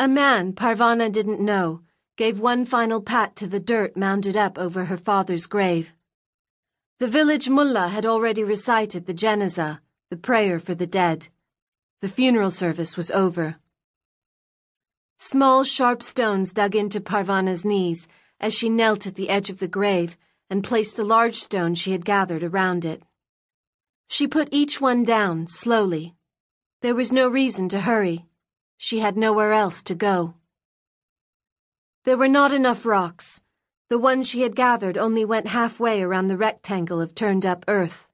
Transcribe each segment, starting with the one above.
A man Parvana didn't know gave one final pat to the dirt mounded up over her father's grave. The village mullah had already recited the janazah, the prayer for the dead. The funeral service was over. Small, sharp stones dug into Parvana's knees as she knelt at the edge of the grave and placed the large stone she had gathered around it. She put each one down slowly. There was no reason to hurry. She had nowhere else to go. There were not enough rocks. The ones she had gathered only went halfway around the rectangle of turned up earth.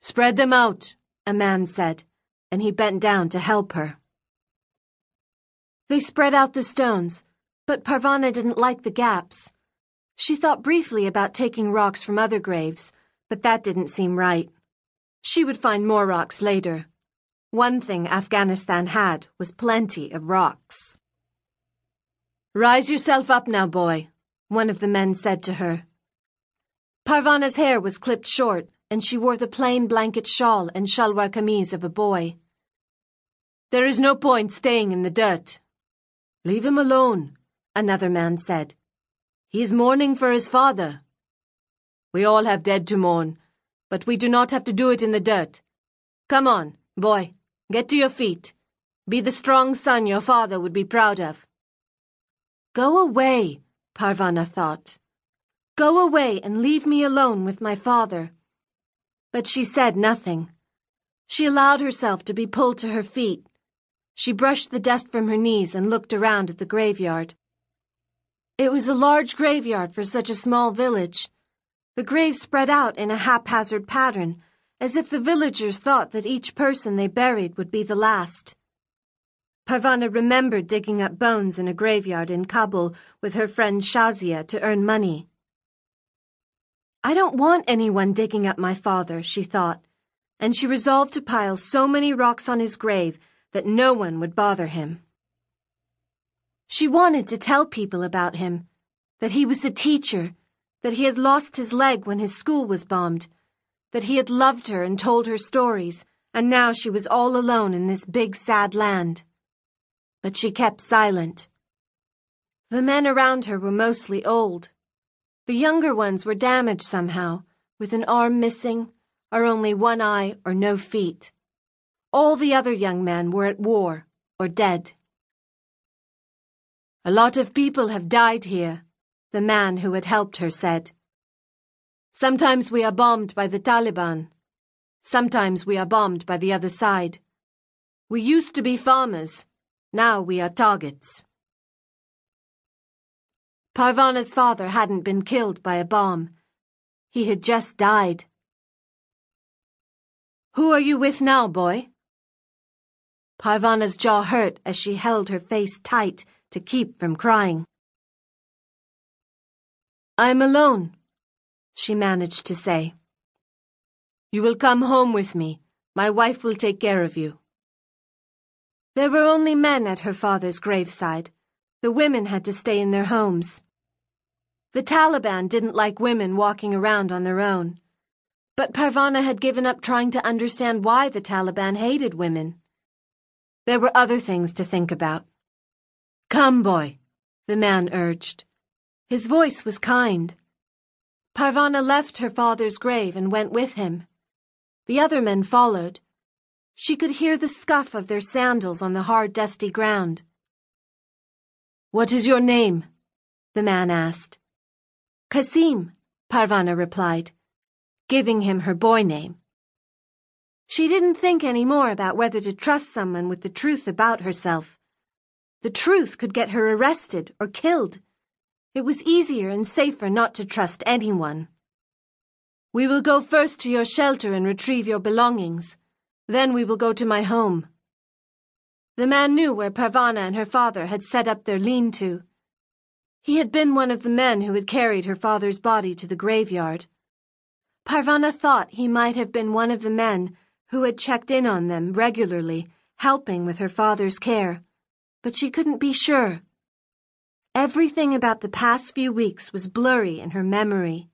Spread them out, a man said, and he bent down to help her. They spread out the stones, but Parvana didn't like the gaps. She thought briefly about taking rocks from other graves, but that didn't seem right. She would find more rocks later. One thing Afghanistan had was plenty of rocks. Rise yourself up now, boy, one of the men said to her. Parvana's hair was clipped short, and she wore the plain blanket shawl and shalwar kameez of a boy. There is no point staying in the dirt. Leave him alone, another man said. He is mourning for his father. We all have dead to mourn, but we do not have to do it in the dirt. Come on, boy. Get to your feet. Be the strong son your father would be proud of. Go away, Parvana thought. Go away and leave me alone with my father. But she said nothing. She allowed herself to be pulled to her feet. She brushed the dust from her knees and looked around at the graveyard. It was a large graveyard for such a small village. The graves spread out in a haphazard pattern as if the villagers thought that each person they buried would be the last. Parvana remembered digging up bones in a graveyard in Kabul with her friend Shazia to earn money. I don't want anyone digging up my father, she thought, and she resolved to pile so many rocks on his grave that no one would bother him. She wanted to tell people about him, that he was a teacher, that he had lost his leg when his school was bombed, that he had loved her and told her stories, and now she was all alone in this big, sad land. But she kept silent. The men around her were mostly old. The younger ones were damaged somehow, with an arm missing, or only one eye or no feet. All the other young men were at war or dead. A lot of people have died here, the man who had helped her said. Sometimes we are bombed by the Taliban. Sometimes we are bombed by the other side. We used to be farmers. Now we are targets. Parvana's father hadn't been killed by a bomb. He had just died. Who are you with now, boy? Parvana's jaw hurt as she held her face tight to keep from crying. I'm alone she managed to say. You will come home with me. My wife will take care of you. There were only men at her father's graveside. The women had to stay in their homes. The Taliban didn't like women walking around on their own. But Parvana had given up trying to understand why the Taliban hated women. There were other things to think about. Come, boy, the man urged. His voice was kind. Parvana left her father's grave and went with him. The other men followed. She could hear the scuff of their sandals on the hard, dusty ground. What is your name? the man asked. Kasim, Parvana replied, giving him her boy name. She didn't think any more about whether to trust someone with the truth about herself. The truth could get her arrested or killed. It was easier and safer not to trust anyone. We will go first to your shelter and retrieve your belongings. Then we will go to my home. The man knew where Parvana and her father had set up their lean-to. He had been one of the men who had carried her father's body to the graveyard. Parvana thought he might have been one of the men who had checked in on them regularly, helping with her father's care, but she couldn't be sure. Everything about the past few weeks was blurry in her memory.